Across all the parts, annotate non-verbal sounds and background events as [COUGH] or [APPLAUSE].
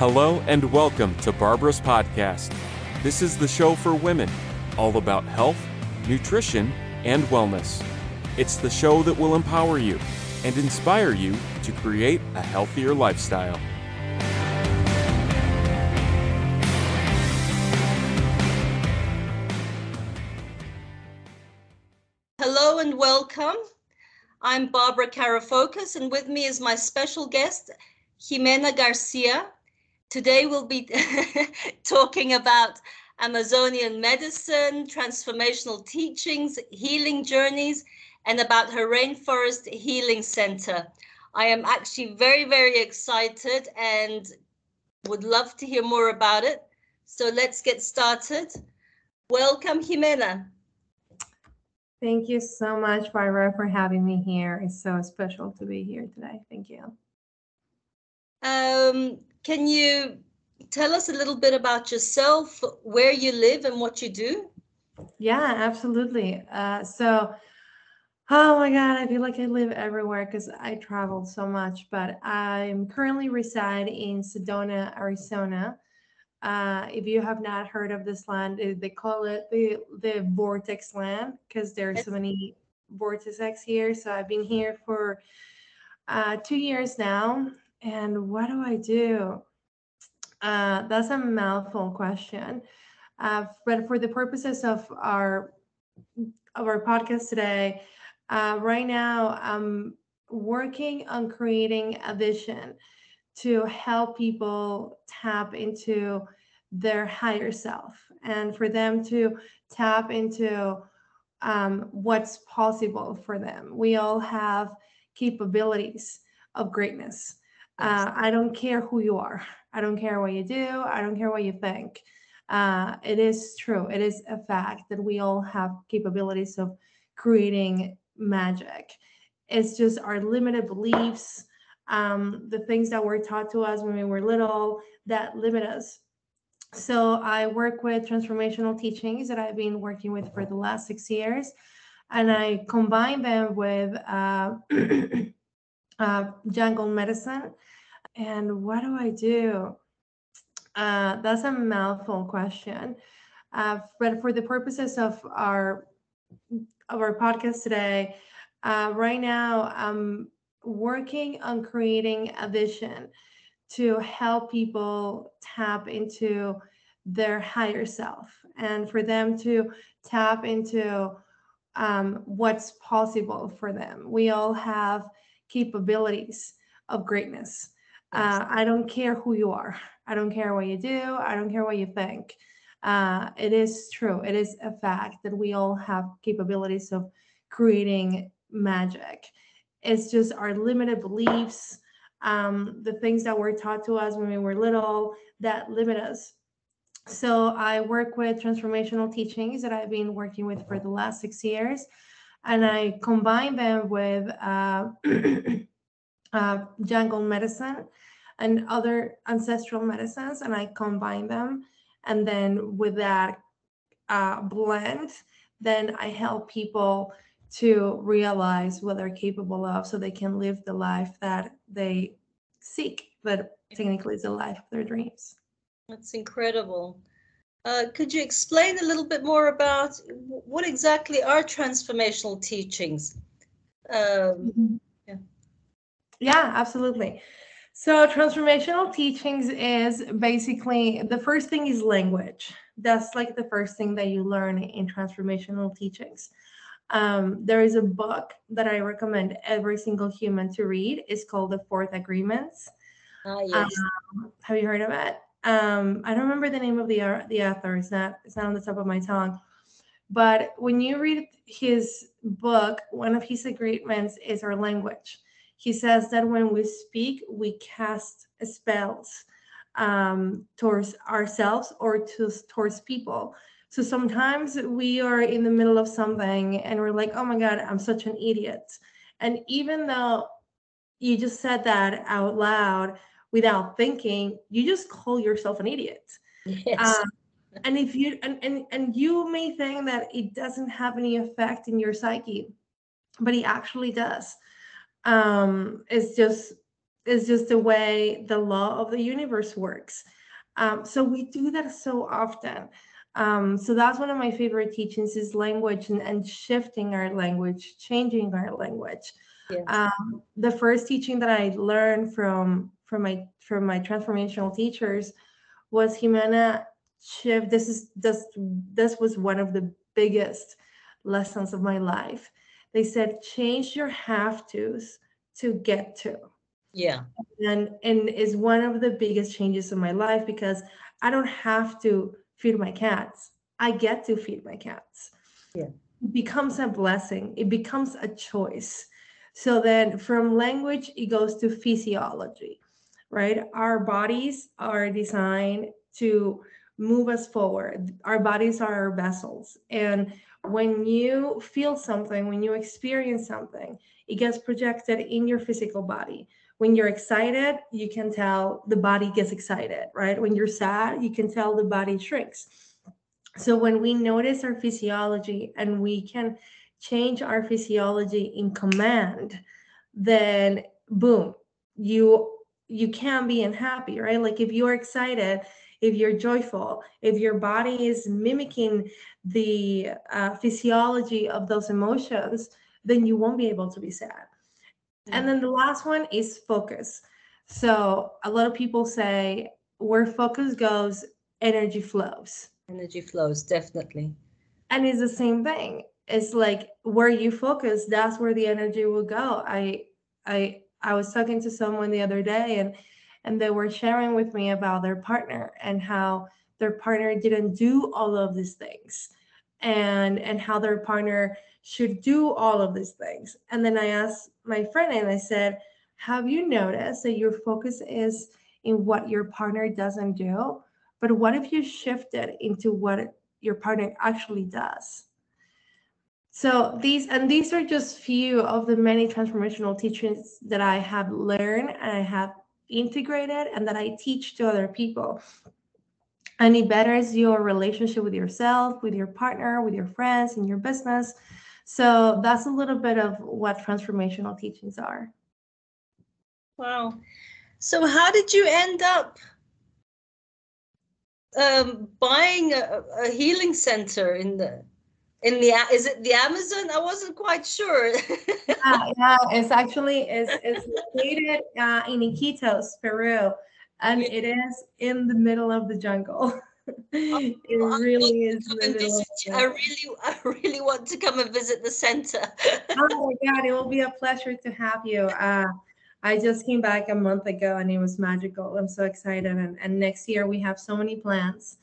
Hello and welcome to Barbara's Podcast. This is the show for women, all about health, nutrition, and wellness. It's the show that will empower you and inspire you to create a healthier lifestyle. Hello and welcome. I'm Barbara Karafokas, and with me is my special guest, Ximena Garcia. Today we'll be [LAUGHS] talking about Amazonian medicine, transformational teachings, healing journeys, and about her Rainforest Healing Center. I am actually very, very excited and would love to hear more about it. So let's get started. Welcome, Ximena. Thank you so much, Barbara, for having me here. It's so special to be here today. Thank you. Um, can you tell us a little bit about yourself, where you live, and what you do? Yeah, absolutely. Uh, so, oh my God, I feel like I live everywhere because I traveled so much. But I'm currently reside in Sedona, Arizona. Uh, if you have not heard of this land, they call it the the vortex land because there's so many vortexes here. So I've been here for uh, two years now. And what do I do? Uh, that's a mouthful question. Uh, but for the purposes of our of our podcast today, uh, right now I'm working on creating a vision to help people tap into their higher self and for them to tap into um, what's possible for them. We all have capabilities of greatness. Uh, I don't care who you are. I don't care what you do. I don't care what you think. Uh, it is true. It is a fact that we all have capabilities of creating magic. It's just our limited beliefs, um, the things that were taught to us when we were little that limit us. So I work with transformational teachings that I've been working with for the last six years, and I combine them with uh, [CLEARS THROAT] jungle medicine. And what do I do? Uh, that's a mouthful question. Uh, but for the purposes of our of our podcast today, uh, right now I'm working on creating a vision to help people tap into their higher self and for them to tap into um, what's possible for them. We all have capabilities of greatness. Uh, I don't care who you are. I don't care what you do. I don't care what you think. Uh, it is true. It is a fact that we all have capabilities of creating magic. It's just our limited beliefs, um, the things that were taught to us when we were little that limit us. So I work with transformational teachings that I've been working with for the last six years, and I combine them with uh, [CLEARS THROAT] uh, jungle medicine and other ancestral medicines, and I combine them. And then with that uh, blend, then I help people to realize what they're capable of so they can live the life that they seek, but technically it's the life of their dreams. That's incredible. Uh, could you explain a little bit more about what exactly are transformational teachings? Um, mm-hmm. yeah. yeah, absolutely. So, transformational teachings is basically the first thing is language. That's like the first thing that you learn in transformational teachings. Um, there is a book that I recommend every single human to read. It's called The Fourth Agreements. Ah, yes. Um, have you heard of it? Um, I don't remember the name of the the author. It's not it's not on the top of my tongue. But when you read his book, one of his agreements is our language. He says that when we speak, we cast spells um, towards ourselves or to, towards people. So sometimes we are in the middle of something and we're like, oh my God, I'm such an idiot. And even though you just said that out loud without thinking, you just call yourself an idiot. Yes. Um, and if you and, and and you may think that it doesn't have any effect in your psyche, but it actually does. Um, it's just it's just the way the law of the universe works. Um, so we do that so often. Um, so that's one of my favorite teachings is language and, and shifting our language, changing our language. Yes. Um, the first teaching that I learned from from my from my transformational teachers was Ximena. This is this this was one of the biggest lessons of my life. They said change your have tos to get to Yeah. and and is one of the biggest changes in my life because I don't have to feed my cats. I get to feed my cats. Yeah. It becomes a blessing. It becomes a choice. So then from language it goes to physiology, right? Our bodies are designed to move us forward. Our bodies are our vessels. And when you feel something, when you experience something, it gets projected in your physical body when you're excited, you can tell the body gets excited, right? When you're sad, you can tell the body shrinks. So when we notice our physiology and we can change our physiology in command, then boom, you you can be unhappy, right? Like if you're excited, if you're joyful, if your body is mimicking the uh, physiology of those emotions, then you won't be able to be sad. And then the last one is focus. So a lot of people say where focus goes, energy flows. Energy flows, definitely. And it's the same thing. It's like where you focus, that's where the energy will go. I I I was talking to someone the other day and and they were sharing with me about their partner and how their partner didn't do all of these things and and how their partner should do all of these things. And then I asked my friend and I said, Have you noticed that your focus is in what your partner doesn't do? But what if you shifted into what your partner actually does? So these and these are just few of the many transformational teachings that I have learned and I have integrated and that I teach to other people. And it betters your relationship with yourself, with your partner, with your friends, in your business. So that's a little bit of what transformational teachings are. Wow. So how did you end up um, buying a, a healing center in the in the is it the Amazon? I wasn't quite sure. [LAUGHS] yeah, yeah, it's actually it's, it's located uh, in Iquitos, Peru, and it is in the middle of the jungle. [LAUGHS] it Oh, I really is. to in come the and middle of visit the you. I really, [LAUGHS] I really want to come and visit the center. oh my god, it will be a pleasure to have you. Uh, I just came back a month ago and it was magical. I'm so excited. And, and next year we have so many plans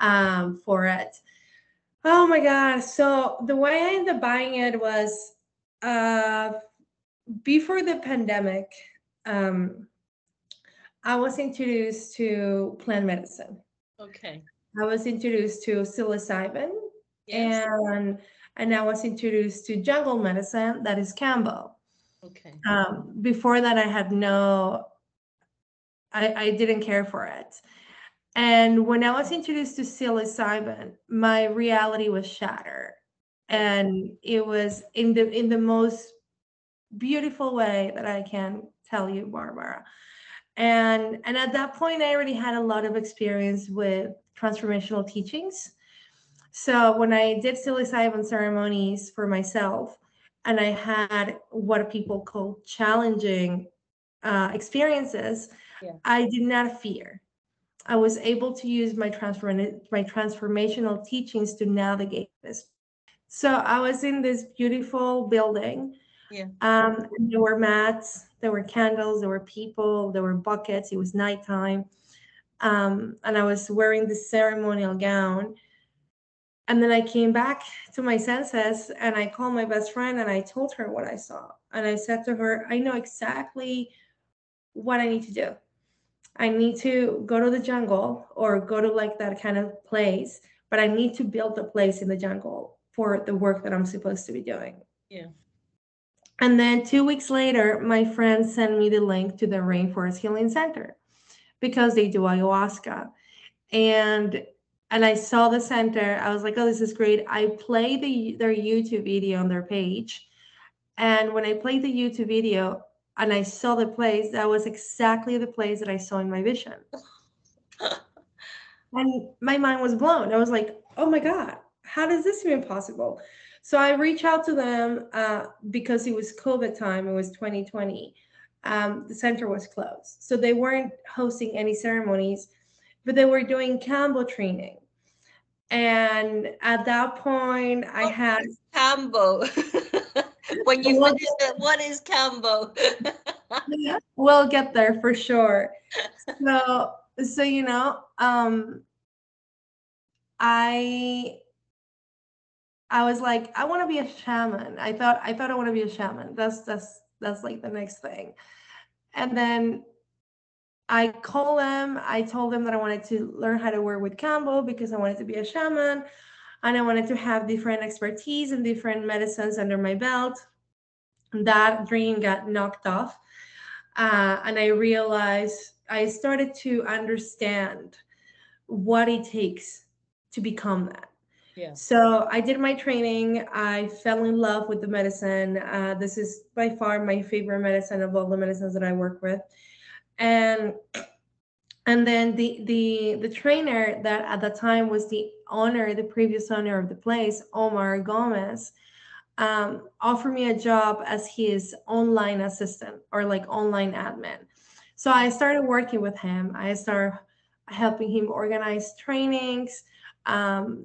um, for it. Oh my god. So the way I ended up buying it was uh, before the pandemic, um, I was introduced to plant medicine. okay. I was introduced to psilocybin Yes. and and I was introduced to jungle medicine that is Kambo. okay. Um, before that, I had no, I, I didn't care for it. And when I was introduced to psilocybin, my reality was shattered, and it was in the in the most beautiful way that I can tell you, Barbara. And and at that point, I already had a lot of experience with transformational teachings. So when I did psilocybin ceremonies for myself, and I had what people call challenging uh, experiences, Yeah. I did not fear. I was able to use my transform my transformational teachings to navigate this. So I was in this beautiful building. Yeah. Um, there were mats, there were candles, there were people, there were buckets. It was nighttime, um, and I was wearing this ceremonial gown. And then I came back to my senses and I called my best friend and I told her what I saw. And I said to her, I know exactly what I need to do. I need to go to the jungle or go to like that kind of place, but I need to build a place in the jungle for the work that I'm supposed to be doing. Yeah. And then two weeks later, my friend sent me the link to the Rainforest Healing Center because they do ayahuasca. And and I saw the center. I was like, oh, this is great. I played the, their YouTube video on their page. And when I played the YouTube video, and I saw the place, that was exactly the place that I saw in my vision. [LAUGHS] and my mind was blown. I was like, oh my God, how does this even possible? So I reached out to them uh, because it was COVID time, it was 2020. Um, the center was closed. So they weren't hosting any ceremonies, but they were doing Kambo training. And at that point, I What had Kambo. [LAUGHS] when you What- finish it, what is Kambo? [LAUGHS] we'll get there for sure. So, so you know, um, I I was like, I want to be a shaman. I thought I thought I want to be a shaman. That's that's that's like the next thing. And then I called them. I told them that I wanted to learn how to work with Kambo because I wanted to be a shaman and I wanted to have different expertise and different medicines under my belt. That dream got knocked off. Uh, and I realized I started to understand what it takes to become that. Yeah. So I did my training. I fell in love with the medicine. Uh, this is by far my favorite medicine of all the medicines that I work with, and and then the the the trainer that at the time was the owner, the previous owner of the place, Omar Gomez, um, offered me a job as his online assistant or like online admin. So I started working with him. I started helping him organize trainings. Um,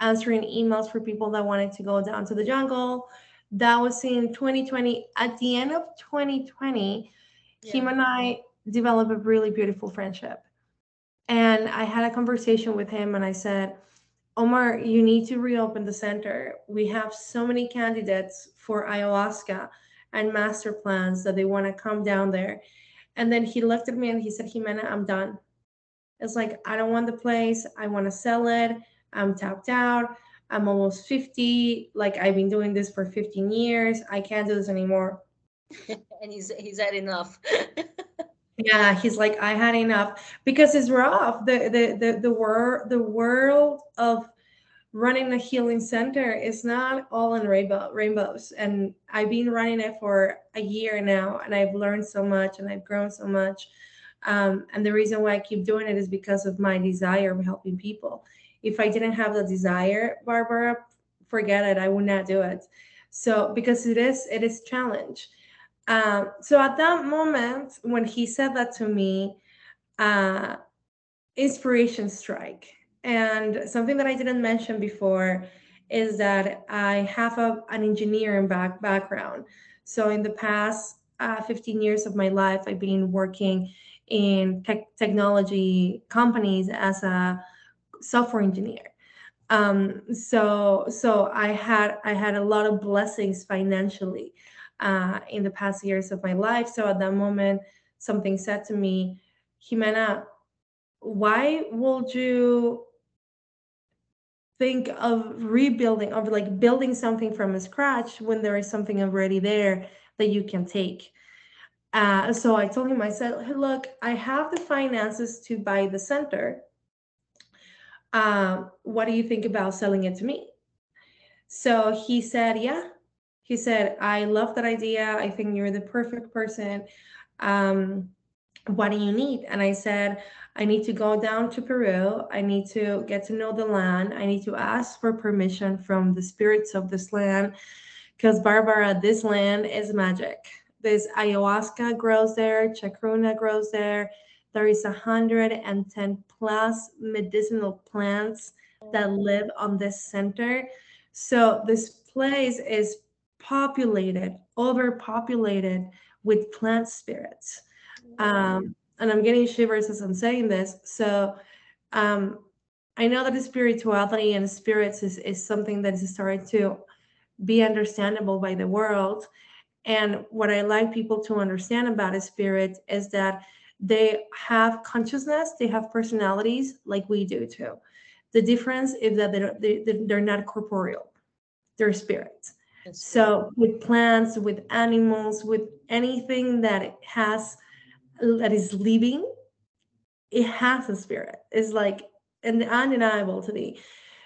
answering emails for people that wanted to go down to the jungle. That was in 2020. At the end of 2020, him and I developed a really beautiful friendship. And I had a conversation with him and I said, Omar, you need to reopen the center. We have so many candidates for ayahuasca and master plants that they want to come down there. And then he looked at me and he said, Ximena, I'm done. It's like, I don't want the place. I want to sell it. I'm tapped out. I'm almost 50. Like, I've been doing this for 15 years. I can't do this anymore. [LAUGHS] and he's he's had enough. [LAUGHS] Yeah, he's like, I had enough because it's rough. The the the the world the world of running a healing center is not all in rainbow rainbows. And I've been running it for a year now, and I've learned so much and I've grown so much. Um, and the reason why I keep doing it is because of my desire of helping people. If I didn't have the desire, Barbara, forget it. I would not do it. So because it is it is challenge. Um, so at that moment when he said that to me, uh, inspiration strike. And something that I didn't mention before is that I have a, an engineering back, background. So in the past uh, 15 years of my life, I've been working in tech, technology companies as a software engineer. Um, so so I had I had a lot of blessings financially uh, in the past years of my life. So at that moment, something said to me, Ximena, why would you think of rebuilding, of like building something from scratch when there is something already there that you can take? Uh, so I told him, I said, hey, look, I have the finances to buy the center. Um, what do you think about selling it to me? So he said, yeah, he said, I love that idea. I think you're the perfect person. Um, what do you need? And I said, I need to go down to Peru. I need to get to know the land. I need to ask for permission from the spirits of this land. Because, Barbara, this land is magic. There's ayahuasca grows there, chacruna grows there. There is 110 plus medicinal plants that live on this center. So, this place is populated, overpopulated with plant spirits. Um, and I'm getting shivers as I'm saying this. So um, I know that spirituality and spirits is, is something that is starting to be understandable by the world. And what I like people to understand about a spirit is that they have consciousness, they have personalities like we do too. The difference is that they're, they, they're not corporeal, they're spirits. So with plants, with animals, with anything that has that is living, it has a spirit. It's like and undeniable to me.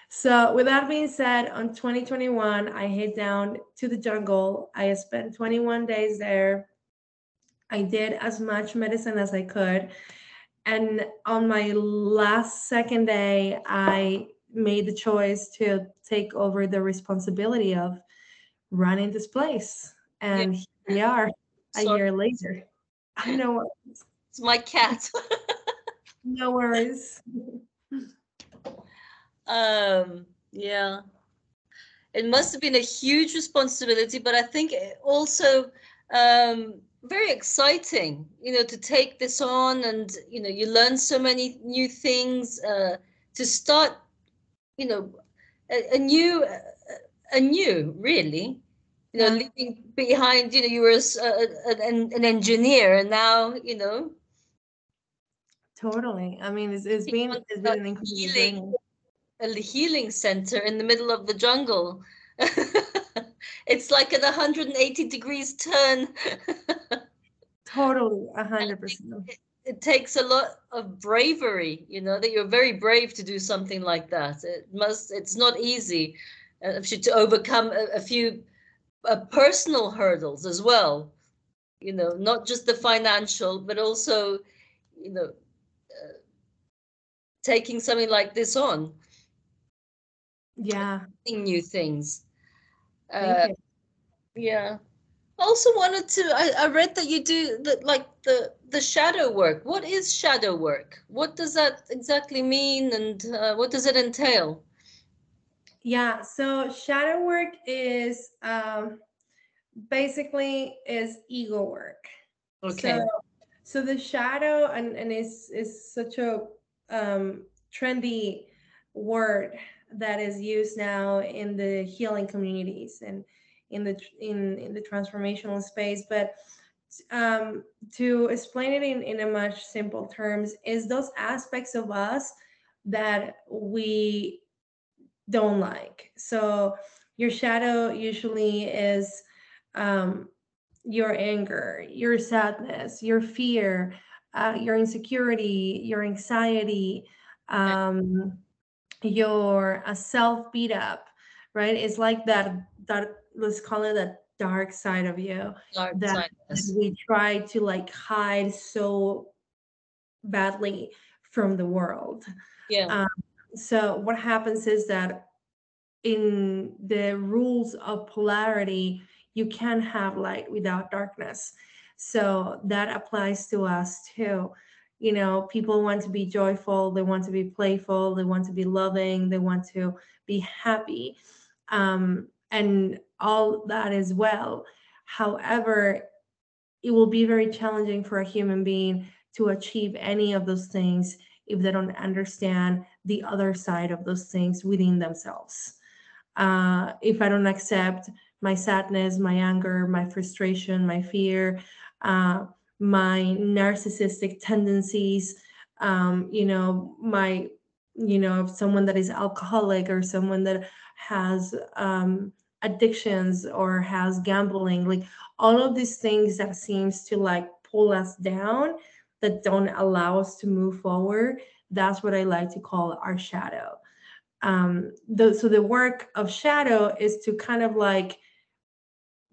So with that being said, on 2021, I head down to the jungle. I spent 21 days there. I did as much medicine as I could. And on my last second day, I made the choice to take over the responsibility of running this place. And yeah. here we are a Sorry. year later. [LAUGHS] I know it's my cat. [LAUGHS] no worries. um, yeah. It must have been a huge responsibility, but I think also um, very exciting, you know, to take this on and, you know, you learn so many new things, uh, to start, you know, a, a new, a new, really, you know, leaving behind, you know, you were a, a, uh, uh, an, an engineer and now, you know. Totally. I mean, it's, it's been, it's been an incredible healing, a healing center in the middle of the jungle. [LAUGHS] it's like an 180 degrees turn. totally, [LAUGHS] 100%. It, it, takes a lot of bravery, you know, that you're very brave to do something like that. It must, it's not easy uh, to overcome a, a few uh, personal hurdles as well, you know, not just the financial, but also, you know, uh, taking something like this on. Yeah. New things. Uh, yeah. Also wanted to. I, I read that you do that, like the the shadow work. What is shadow work? What does that exactly mean, and uh, what does it entail? Yeah. So shadow work is um, basically is ego work. Okay. So, so the shadow and and is is such a um, trendy word that is used now in the healing communities and in the in, in the transformational space but um, to explain it in, in a much simple terms is those aspects of us that we don't like. So your shadow usually is um, your anger your sadness your fear uh, your insecurity your anxiety um, your a self beat up right? It's like that that let's call it that dark side of you dark that side, we try to like hide so badly from the world. Yeah. Um, so what happens is that in the rules of polarity you can have light without darkness. So that applies to us too. You know people want to be joyful they want to be playful they want to be loving they want to be happy um, and all that as well. However it will be very challenging for a human being to achieve any of those things if they don't understand the other side of those things within themselves. Uh, if i don't accept my sadness my anger my frustration my fear uh, my narcissistic tendencies um, you know my you know someone that is alcoholic or someone that has um, addictions or has gambling like all of these things that seems to like pull us down that don't allow us to move forward that's what i like to call our shadow um the, so the work of shadow is to kind of like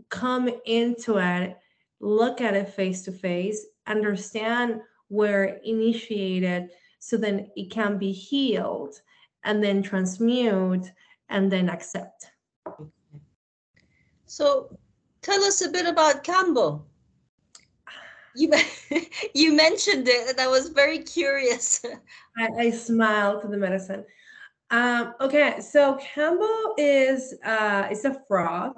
come into it look at it face to face, understand where initiated so then it can be healed and then transmute and then accept. So tell us a bit about Kambo. You, [LAUGHS] you mentioned it and I was very curious. [LAUGHS] I, I smiled to the medicine. Um, okay, so Kambo is uh, it's a frog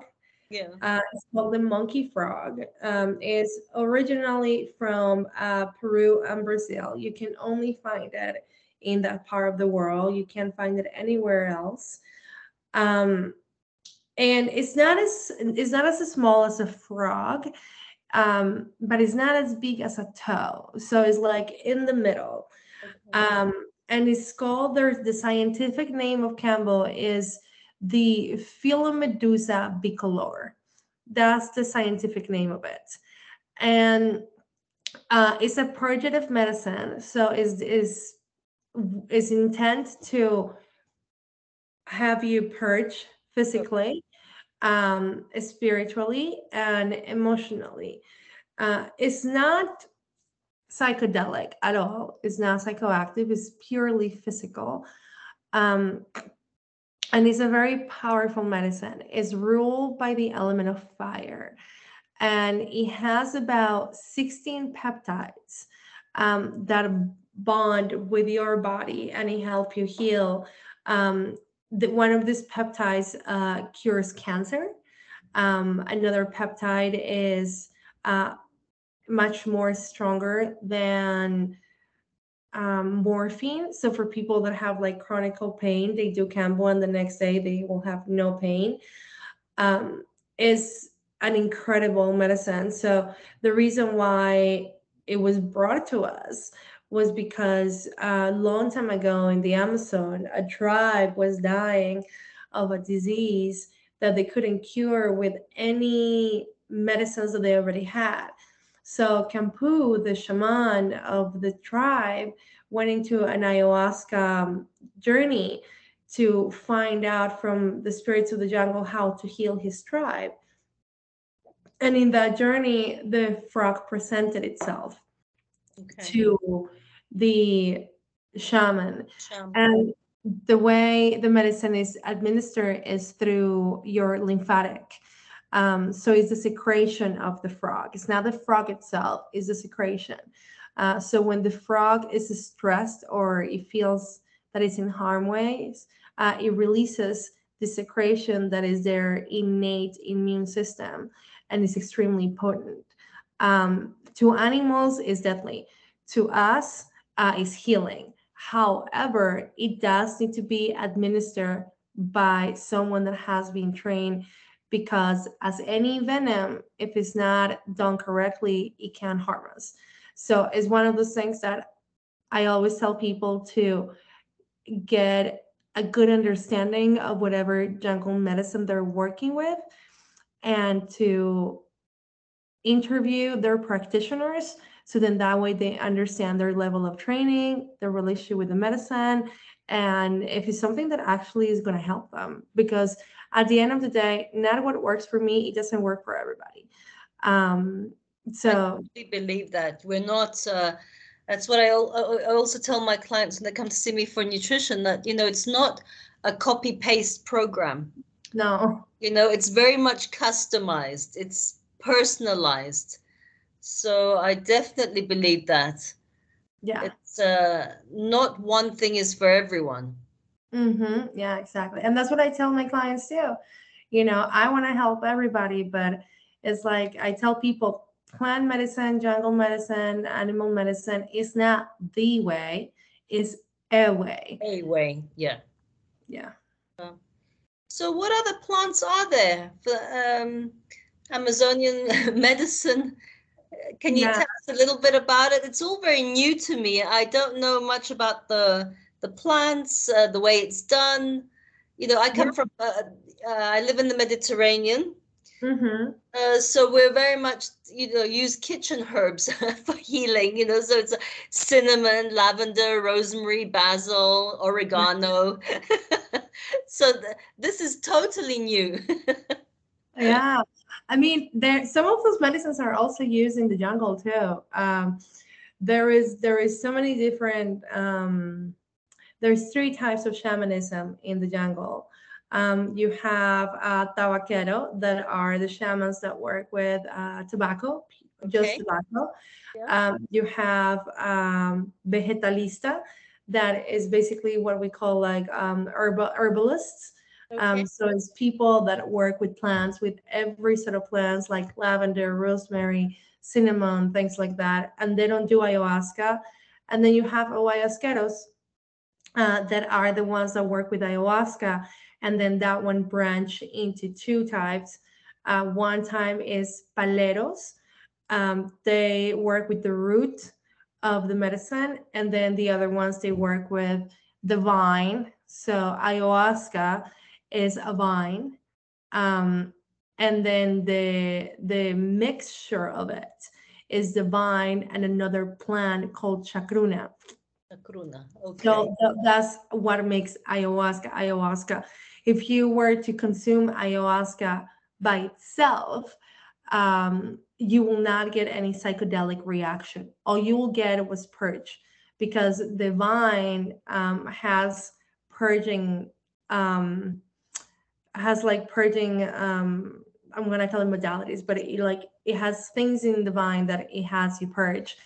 yeah. Uh, it's called the monkey frog. Um, it's originally from uh, Peru and Brazil. You can only find it in that part of the world. You can't find it anywhere else. Um, and it's not as it's not as small as a frog, um, but it's not as big as a toe. So it's like in the middle. Okay. Um, and it's called there's the scientific name of Kambo is the Phyllomedusa bicolor. That's the scientific name of it. And uh, it's a purgative medicine. So is is is intent to have you purge physically, um, spiritually, and emotionally. Uh, it's not psychedelic at all. It's not psychoactive. It's purely physical. Um, and it's a very powerful medicine. It's ruled by the element of fire. And it has about 16 peptides um, that bond with your body and it help you heal. Um, the, one of these peptides uh, cures cancer. Um, another peptide is uh, much more stronger than um, morphine. So for people that have like chronic pain, they do Kambo and the next day they will have no pain. Um, is an incredible medicine. So the reason why it was brought to us was because a long time ago in the Amazon, a tribe was dying of a disease that they couldn't cure with any medicines that they already had. So Kampu, the shaman of the tribe, went into an ayahuasca journey to find out from the spirits of the jungle how to heal his tribe. And in that journey, the frog presented itself okay. to the shaman. shaman. And the way the medicine is administered is through your lymphatic. Um, so it's the secretion of the frog. It's not the frog itself, it's the secretion. Uh, so when the frog is stressed or it feels that it's in harm ways, uh, it releases the secretion that is their innate immune system and is extremely potent. Um, to animals is deadly. To us uh, is healing. However, it does need to be administered by someone that has been trained because as any venom, if it's not done correctly, it can harm us. So it's one of those things that I always tell people to get a good understanding of whatever jungle medicine they're working with and to interview their practitioners so then that way they understand their level of training their relationship with the medicine and if it's something that actually is going to help them. Because at the end of the day not what works for me it doesn't work for everybody. Um so i believe that. We're not uh, that's what I, I also tell my clients when they come to see me for nutrition that you know it's not a copy paste program. No. You know it's very much customized. It's personalized so i definitely believe that. Yeah. It's uh not one thing is for everyone. Mm-hmm. yeah exactly. And that's what i tell my clients too. You know i want to help everybody but it's like i tell people plant medicine jungle medicine animal medicine is not the way it's a way. A way yeah. Yeah. So what other plants are there for um amazonian [LAUGHS] medicine can you yeah. tell us a little bit about it? It's all very new to me. I don't know much about the the plants, uh, the way it's done. You know, I come yeah. from. Uh, uh, I live in the Mediterranean, mm-hmm. Uh, so we're very much you know use kitchen herbs [LAUGHS] for healing. You know, so it's cinnamon, lavender, rosemary, basil, oregano. [LAUGHS] so th- this is totally new. [LAUGHS] yeah I mean, there some of those medicines are also used in the jungle too. Um, there is there is so many different. Um, there's three types of shamanism in the jungle. Um, you have uh, tabaquero that are the shamans that work with uh, tobacco, okay. just tobacco. Yeah. Um, you have um, vegetalista that is basically what we call like um, herbal herbalists okay. Um, so it's people that work with plants, with every sort of plants like lavender, rosemary, cinnamon, things like that. And they don't do ayahuasca. And then you have ayahuasqueros uh, that are the ones that work with ayahuasca. And then that one branch into two types. Uh, one time is paleros. Um, they work with the root of the medicine. And then the other ones, they work with the vine. So ayahuasca is a vine. Um, and then the the mixture of it is the vine and another plant called chacruna. Chacruna. Okay. So that's what makes ayahuasca ayahuasca. If you were to consume ayahuasca by itself, um, you will not get any psychedelic reaction. All you will get was purge because the vine um, has purging, um, has like purging, um, I'm gonna call it modalities, but it like it has things in the vine that it has you purge.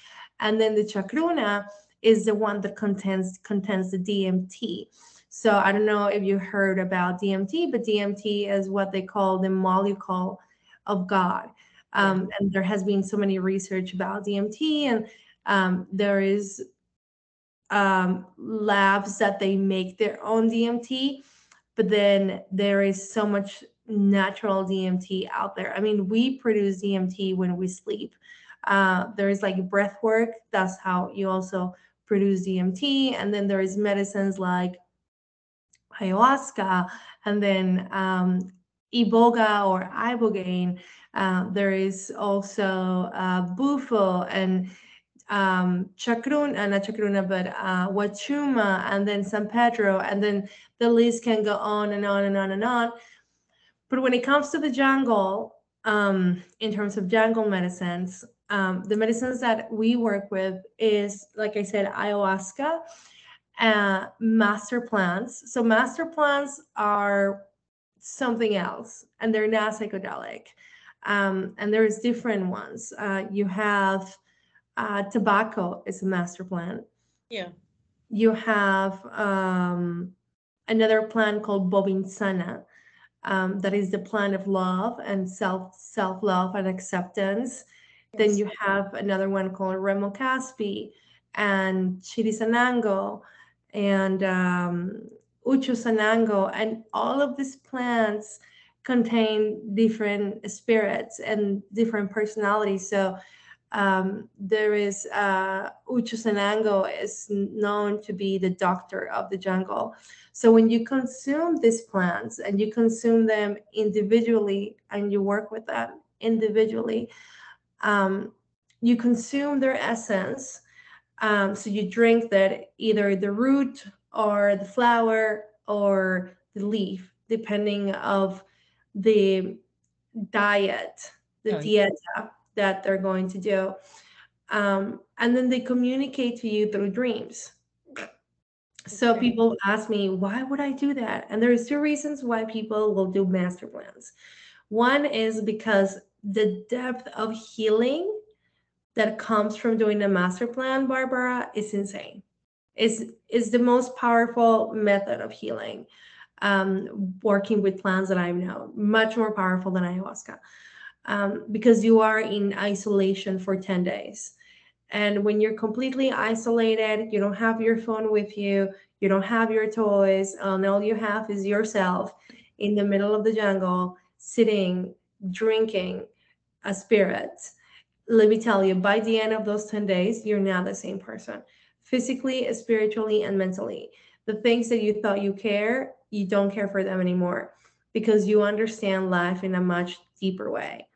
And then the chacruna is the one that contains contains the DMT. So I don't know if you heard about DMT, but DMT is what they call the molecule of God. Um, and there has been so many research about DMT, and um, there is um, labs that they make their own DMT, but then there is so much natural DMT out there. I mean, we produce DMT when we sleep. Uh, there is like breath work. That's how you also produce DMT. And then there is medicines like ayahuasca and then um, iboga or ibogaine. Uh, there is also uh, bufo and um, chacruna, not chacruna, but uh, and then San Pedro, and then the list can go on and on and on and on. But when it comes to the jungle, um, in terms of jungle medicines, um, the medicines that we work with is, like I said, ayahuasca, uh, master plants. So master plants are something else, and they're not psychedelic. Um, and there's different ones. Uh, you have uh, tobacco is a master plant. Yeah. You have um, another plant called bobinsana. Um, that is the plant of love and self self love and acceptance. Yes. Then you have another one called Remo Caspi and Chirisanango and um, Uchusanango, and all of these plants contain different spirits and different personalities. So um, there is uh, Uchusanango is known to be the doctor of the jungle. So when you consume these plants and you consume them individually and you work with them individually, um, you consume their essence. Um, so you drink that either the root or the flower or the leaf, depending of the diet, the dieta that they're going to do. Um, and then they communicate to you through dreams. So people ask me, why would I do that? And there's two reasons why people will do master plants. One is because the depth of healing that comes from doing a master plant, Barbara, is insane. Is is the most powerful method of healing. Um, working with plans that I know, much more powerful than ayahuasca um, because you are in isolation for 10 days. And when you're completely isolated, you don't have your phone with you, you don't have your toys, and all you have is yourself in the middle of the jungle, sitting, drinking a spirit. Let me tell you, by the end of those 10 days, you're not the same person physically, spiritually, and mentally. The things that you thought you care, you don't care for them anymore because you understand life in a much deeper way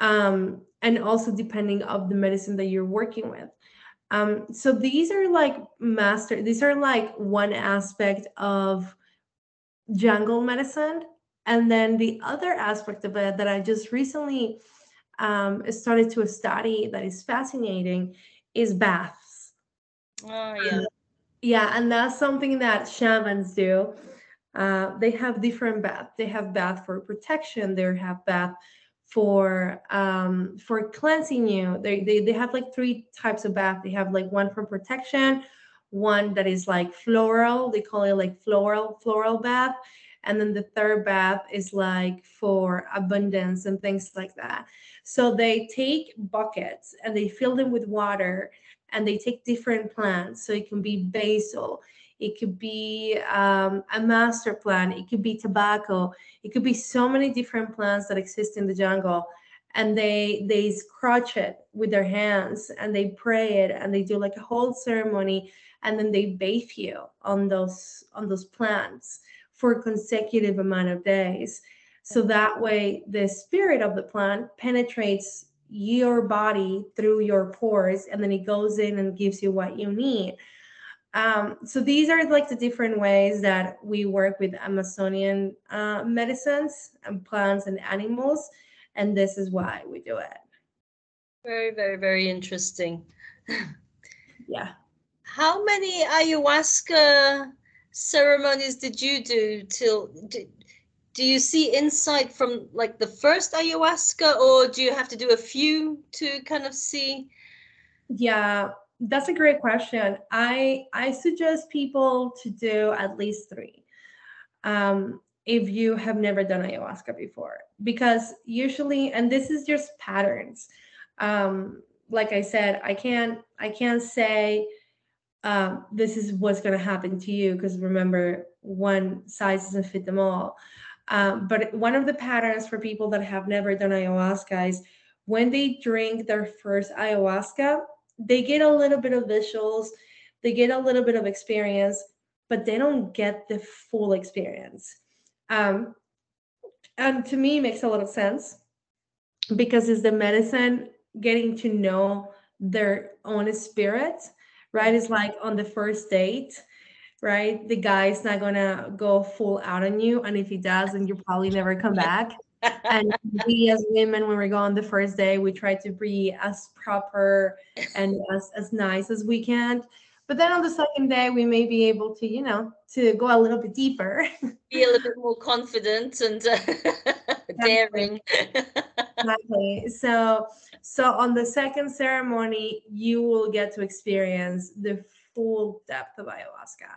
um, and also depending of the medicine that you're working with. Um, so these are like master, these are like one aspect of jungle medicine. And then the other aspect of it that I just recently um, started to study that is fascinating is baths. Oh, yeah. yeah, and that's something that shamans do. Uh, they have different baths. They have bath for protection. They have bath for um, for cleansing you. They, they they have like three types of bath. They have like one for protection, one that is like floral. They call it like floral floral bath, and then the third bath is like for abundance and things like that. So they take buckets and they fill them with water, and they take different plants. So it can be basil, it could be um, a master plant, it could be tobacco, it could be so many different plants that exist in the jungle. And they they scratch it with their hands and they pray it and they do like a whole ceremony and then they bathe you on those on those plants for a consecutive amount of days. So that way the spirit of the plant penetrates your body through your pores and then it goes in and gives you what you need. Um, so these are like the different ways that we work with Amazonian uh, medicines and plants and animals, and this is why we do it. Very, very, very interesting. [LAUGHS] Yeah. How many ayahuasca ceremonies did you do till do, do you see insight from like the first ayahuasca or do you have to do a few to kind of see Yeah, that's a great question. I I suggest people to do at least three. Um, if you have never done ayahuasca before, because usually, and this is just patterns. Um, like I said, I can't I can't say um, this is what's going to happen to you because remember, one size doesn't fit them all. Um, but one of the patterns for people that have never done ayahuasca is when they drink their first ayahuasca, they get a little bit of visuals, they get a little bit of experience, but they don't get the full experience. Um, and to me, it makes a lot of sense because it's the medicine getting to know their own spirit, right? It's like on the first date, right? The guy's not gonna go full out on you, and if he does, then you probably never come back. And [LAUGHS] we as women, when we go on the first day, we try to be as proper and as, as nice as we can. But then on the second day, we may be able to, you know, to go a little bit deeper. be a little bit more confident and uh, [LAUGHS] daring. exactly. So, so on the second ceremony, you will get to experience the full depth of ayahuasca.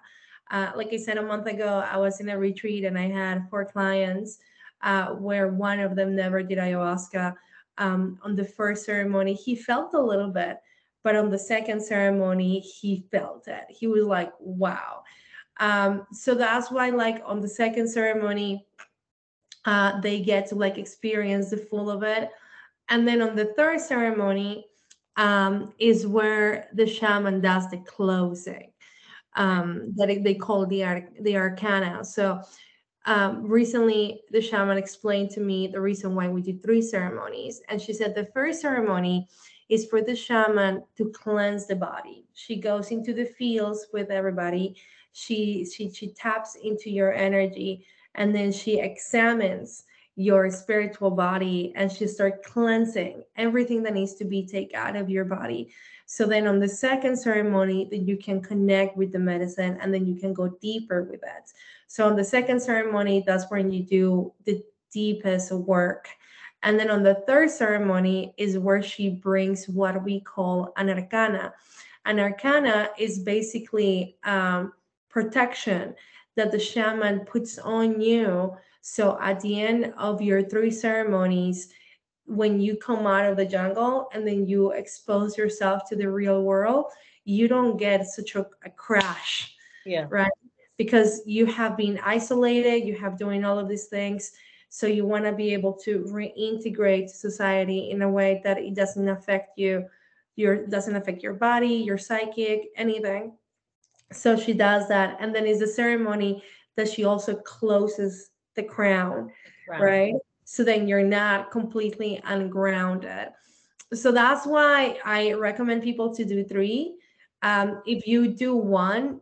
Uh, like I said a month ago, I was in a retreat and I had four clients uh, where one of them never did ayahuasca. Um, on the first ceremony, he felt a little bit, but on the second ceremony, he felt it. He was like, wow. Um, so that's why, like, on the second ceremony, uh, they get to like experience the full of it. And then on the third ceremony um, is where the shaman does the closing um, that they call the, the arcana. So um, recently the shaman explained to me the reason why we do three ceremonies. And she said the first ceremony is for the shaman to cleanse the body. She goes into the fields with everybody. She she she taps into your energy and then she examines your spiritual body and she starts cleansing everything that needs to be taken out of your body so then on the second ceremony then you can connect with the medicine and then you can go deeper with it so on the second ceremony that's when you do the deepest work and then on the third ceremony is where she brings what we call an arcana an arcana is basically um, protection that the shaman puts on you. So at the end of your three ceremonies, when you come out of the jungle and then you expose yourself to the real world, you don't get such a, a crash. Yeah. Right. Because you have been isolated, you have doing all of these things. So you want to be able to reintegrate society in a way that it doesn't affect you, your doesn't affect your body, your psychic, anything so she does that and then is a ceremony that she also closes the crown right. right so then you're not completely ungrounded so that's why i recommend people to do three um, if you do one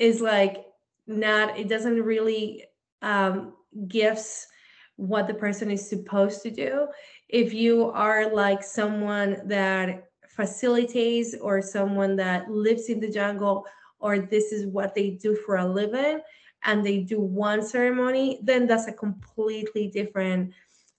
is like not it doesn't really um, gives what the person is supposed to do if you are like someone that facilitates or someone that lives in the jungle or this is what they do for a living and they do one ceremony, then that's a completely different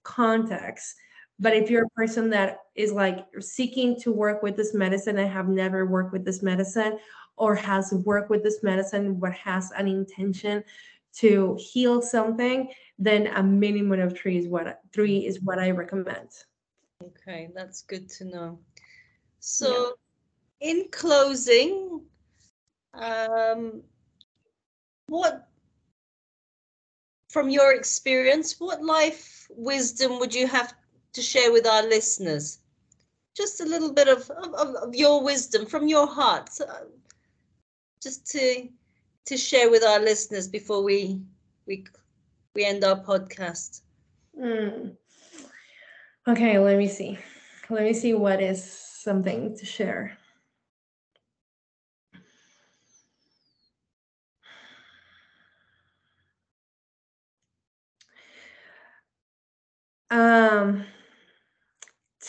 context. But if you're a person that is like seeking to work with this medicine and have never worked with this medicine or has worked with this medicine but has an intention to heal something, then a minimum of three is what three is what I recommend. Okay, that's good to know. So, yeah. in closing, um, what, from your experience, what life wisdom would you have to share with our listeners? Just a little bit of, of, of your wisdom from your heart, just to to share with our listeners before we we we end our podcast. Mm. Okay, let me see. Let me see what is something to share. Um,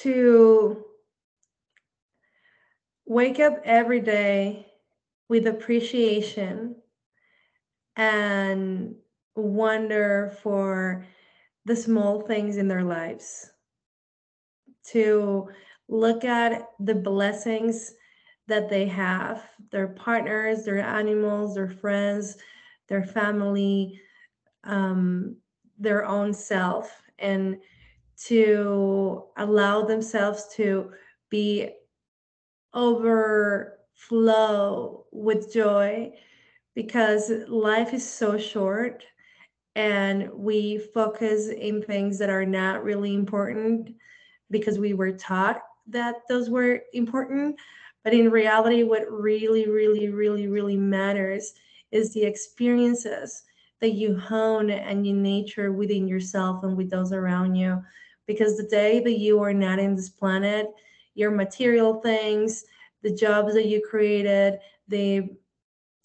to wake up every day with appreciation and wonder for the small things in their lives. To look at the blessings that they have their partners their animals their friends their family um, their own self and to allow themselves to be overflow with joy because life is so short and we focus in things that are not really important because we were taught that those were important. But in reality what really really really really matters is the experiences that you hone and you nature within yourself and with those around you. Because the day that you are not in this planet your material things the jobs that you created the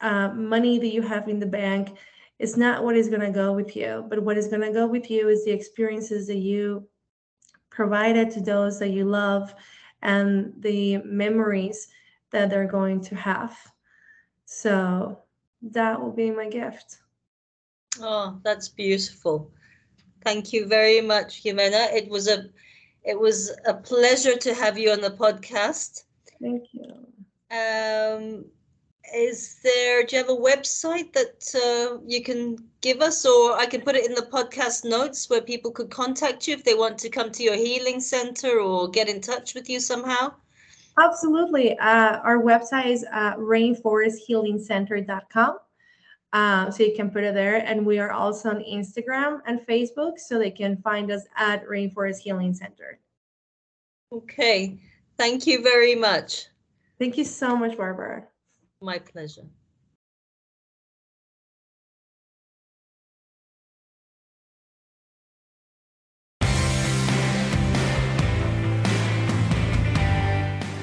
uh, money that you have in the bank is not what is going to go with you. But what is going to go with you is the experiences that you provided to those that you love and the memories that they're going to have. So that will be my gift. Oh that's beautiful. Thank you very much Ximena. It was a it was a pleasure to have you on the podcast thank you. Um is there do you have a website that uh, you can give us? Or i can put it in the podcast notes where people could contact you if they want to come to your healing center or get in touch with you somehow? Absolutely. Uh, our website is uh, rainforesthealingcenter.com uh, so you can put it there. And we are also on instagram and facebook so they can find us at rainforest healing center. Okay thank you very much thank you so much barbara my pleasure.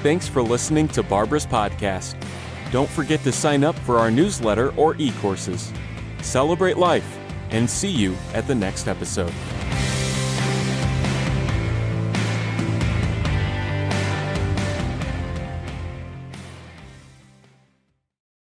Thanks for listening to Barbara's podcast. Don't forget to sign up for our newsletter or e courses. Celebrate life and see you at the next episode.